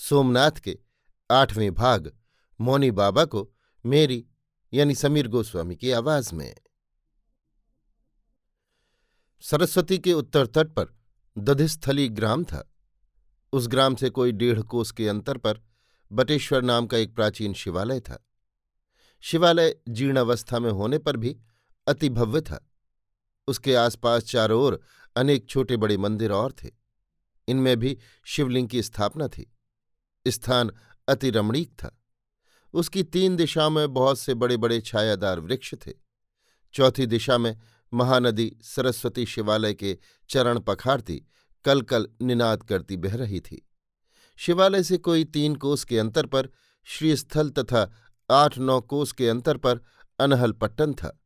सोमनाथ के आठवें भाग, मौनी बाबा को मेरी, यानी समीर गोस्वामी की आवाज़ में। सरस्वती के उत्तर तट पर दधिस्थली ग्राम था। उस ग्राम से कोई डेढ़ कोस के अंतर पर बटेश्वर नाम का एक प्राचीन शिवालय था। शिवालय जीर्णावस्था में होने पर भी अति भव्य था। उसके आसपास चारों ओर अनेक छोटे बड़े मंदिर और थे। इनमें भी शिवलिंग की स्थापना थी। स्थान अति रमणीक था। उसकी तीन दिशा में बहुत से बड़े बड़े छायादार वृक्ष थे। चौथी दिशा में महानदी सरस्वती शिवालय के चरण पखारती कल कल निनाद करती बह रही थी। शिवालय से कोई तीन कोस के अंतर पर, श्रीस्थल तथा आठ नौ कोस के अंतर पर अनहल पट्टन था।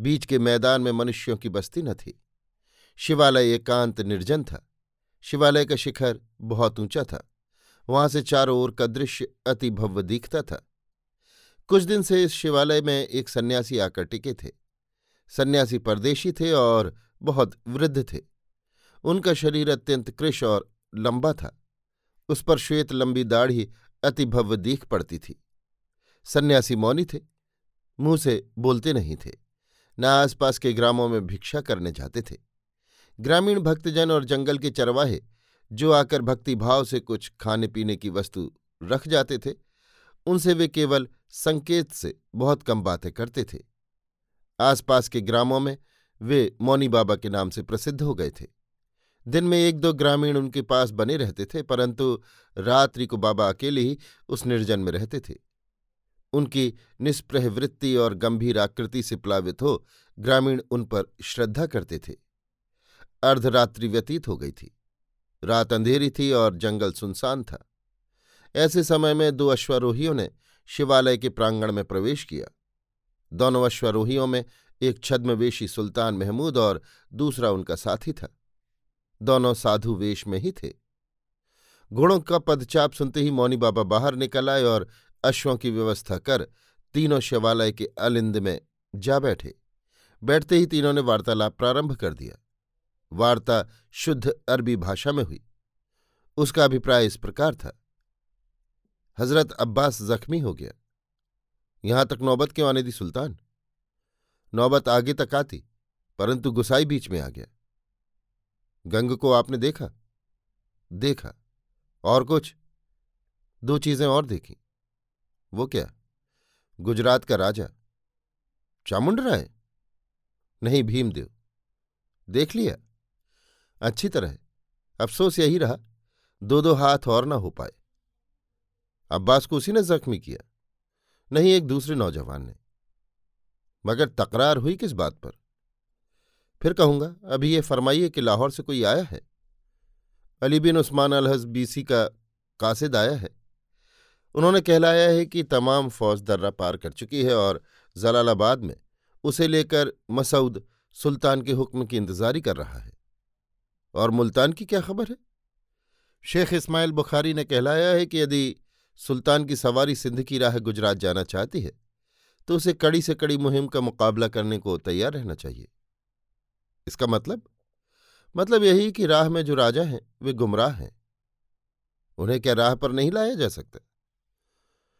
बीच के मैदान में मनुष्यों की बस्ती न थी। शिवालय एकांत निर्जन था। शिवालय का शिखर बहुत ऊँचा था। वहाँ से चारों ओर का दृश्य अति भव्य दिखता था। कुछ दिन से इस शिवालय में एक सन्यासी आकर टिके थे। सन्यासी परदेशी थे और बहुत वृद्ध थे। उनका शरीर अत्यंत कृश और लंबा था। उस पर श्वेत लंबी दाढ़ी अति भव्य दीख पड़ती थी। सन्यासी मौनी थे। मुँह से बोलते नहीं थे। न आसपास के ग्रामों में भिक्षा करने जाते थे। ग्रामीण भक्तजन और जंगल के चरवाहे जो आकर भक्तिभाव से कुछ खाने पीने की वस्तु रख जाते थे, उनसे वे केवल संकेत से बहुत कम बातें करते थे। आसपास के ग्रामों में वे मौनी बाबा के नाम से प्रसिद्ध हो गए थे। दिन में एक दो ग्रामीण उनके पास बने रहते थे, परंतु रात्रि को बाबा अकेले ही उस निर्जन में रहते थे। उनकी निष्प्रह वृत्ति और गंभीर आकृति से प्लावित हो ग्रामीण उन पर श्रद्धा करते थे। अर्धरात्रि व्यतीत हो गई थी। रात अंधेरी थी और जंगल सुनसान था। ऐसे समय में दो अश्वारोहियों ने शिवालय के प्रांगण में प्रवेश किया। दोनों अश्वारोहियों में एक छद्मवेशी सुल्तान महमूद और दूसरा उनका साथी था। दोनों साधु वेश में ही थे। घोड़ों का पदचाप सुनते ही मौनी बाबा बाहर निकल आए और अश्वों की व्यवस्था कर तीनों शिवालय के अलिंद में जा बैठे। बैठते ही तीनों ने वार्तालाप प्रारंभ कर दिया। वार्ता शुद्ध अरबी भाषा में हुई। उसका अभिप्राय इस प्रकार था। हज़रत अब्बास जख्मी हो गया। यहाँ तक नौबत क्यों आने दी सुल्तान? नौबत आगे तक आती, परंतु गुसाई बीच में आ गया। गंग को आपने देखा? देखा। और कुछ? दो चीज़ें और देखी। वो क्या? गुजरात का राजा। चामुंड राय नहीं, भीमदेव। देख लिया? अच्छी तरह अफसोस यही रहा दो दो हाथ और न हो पाए। अब्बास को उसी ने जख्मी किया, नहीं एक दूसरे नौजवान ने। मगर तकरार हुई किस बात पर? फिर कहूँगा, अभी ये फरमाइए कि लाहौर से कोई आया है? अली बिन उस्मान अलहज बीसी का कासिद आया है? उन्होंने कहलाया है कि तमाम फौज दर्रा पार कर चुकी है और जलालाबाद में उसे लेकर मसऊद सुल्तान के हुक्म की इंतजारी कर रहा है। और मुल्तान की क्या खबर है? शेख इस्माइल बुखारी ने कहलाया है कि यदि सुल्तान की सवारी सिंध की राह गुजरात जाना चाहती है तो उसे कड़ी से कड़ी मुहिम का मुकाबला करने को तैयार रहना चाहिए। इसका मतलब? मतलब यही कि राह में जो राजा हैं, वे गुमराह हैं। उन्हें क्या राह पर नहीं लाया जा सकता?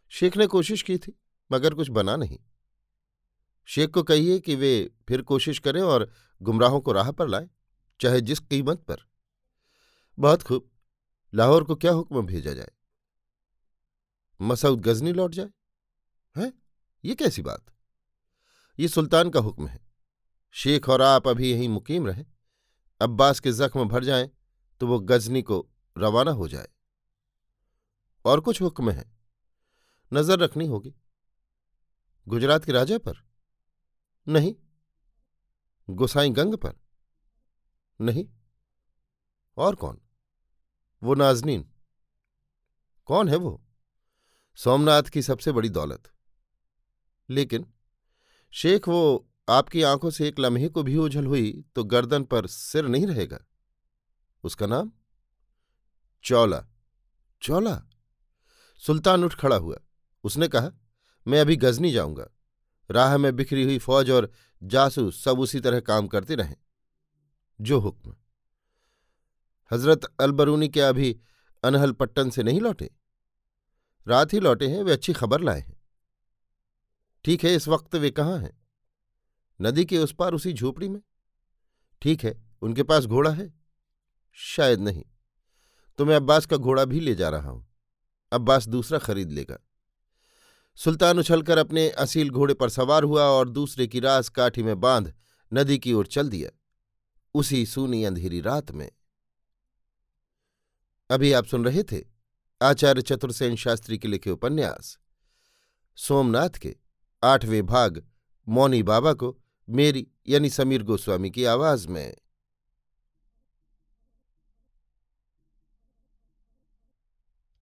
शेख ने कोशिश की थी, मगर कुछ बना नहीं। शेख को कहिए कि वे फिर कोशिश करें और गुमराहों को राह पर लाएँ। चाहे जिस कीमत पर। बहुत खूब, लाहौर को क्या हुक्म भेजा जाए? मसऊद गजनी लौट जाए? है? ये कैसी बात? ये सुल्तान का हुक्म है। शेख और आप अभी यहीं मुकीम रहें। अब्बास के जख्म भर जाएँ तो वो गजनी को रवाना हो जाए। और कुछ हुक्म है। नज़र रखनी होगी। गुजरात के राजा पर? नहीं। गुसाई गंग पर? नहीं। और कौन? वो नाजनीन। कौन है वो? सोमनाथ की सबसे बड़ी दौलत। लेकिन शेख वो आपकी आँखों से एक लम्हे को भी उछल हुई तो गर्दन पर सिर नहीं रहेगा। उसका नाम? चौला। चौला? सुल्तान उठ खड़ा हुआ। उसने कहा, मैं अभी गजनी जाऊँगा। राह में बिखरी हुई फौज और जासूस सब उसी तरह काम करते रहें। जो हुक्म। हज़रत अलबरूनी क्या अभी अनहल पट्टन से नहीं लौटे? रात ही लौटे हैं, वे अच्छी खबर लाए हैं। ठीक है, इस वक्त वे कहाँ हैं? नदी के उस पार उसी झोपड़ी में? ठीक है, उनके पास घोड़ा है? शायद नहीं। तो मैं अब्बास का घोड़ा भी ले जा रहा हूँ। अब्बास दूसरा खरीद लेगा। सुल्तान उछलकर अपने असील घोड़े पर सवार हुआ और दूसरे की रास काठी में बाँध नदी की ओर चल दिया। उसी सूनी अंधेरी रात में। अभी आप सुन रहे थे आचार्य चतुर्सेन शास्त्री के लिखे उपन्यास। सोमनाथ के आठवें भाग मौनी बाबा को मेरी यानी समीर गोस्वामी की आवाज़ में।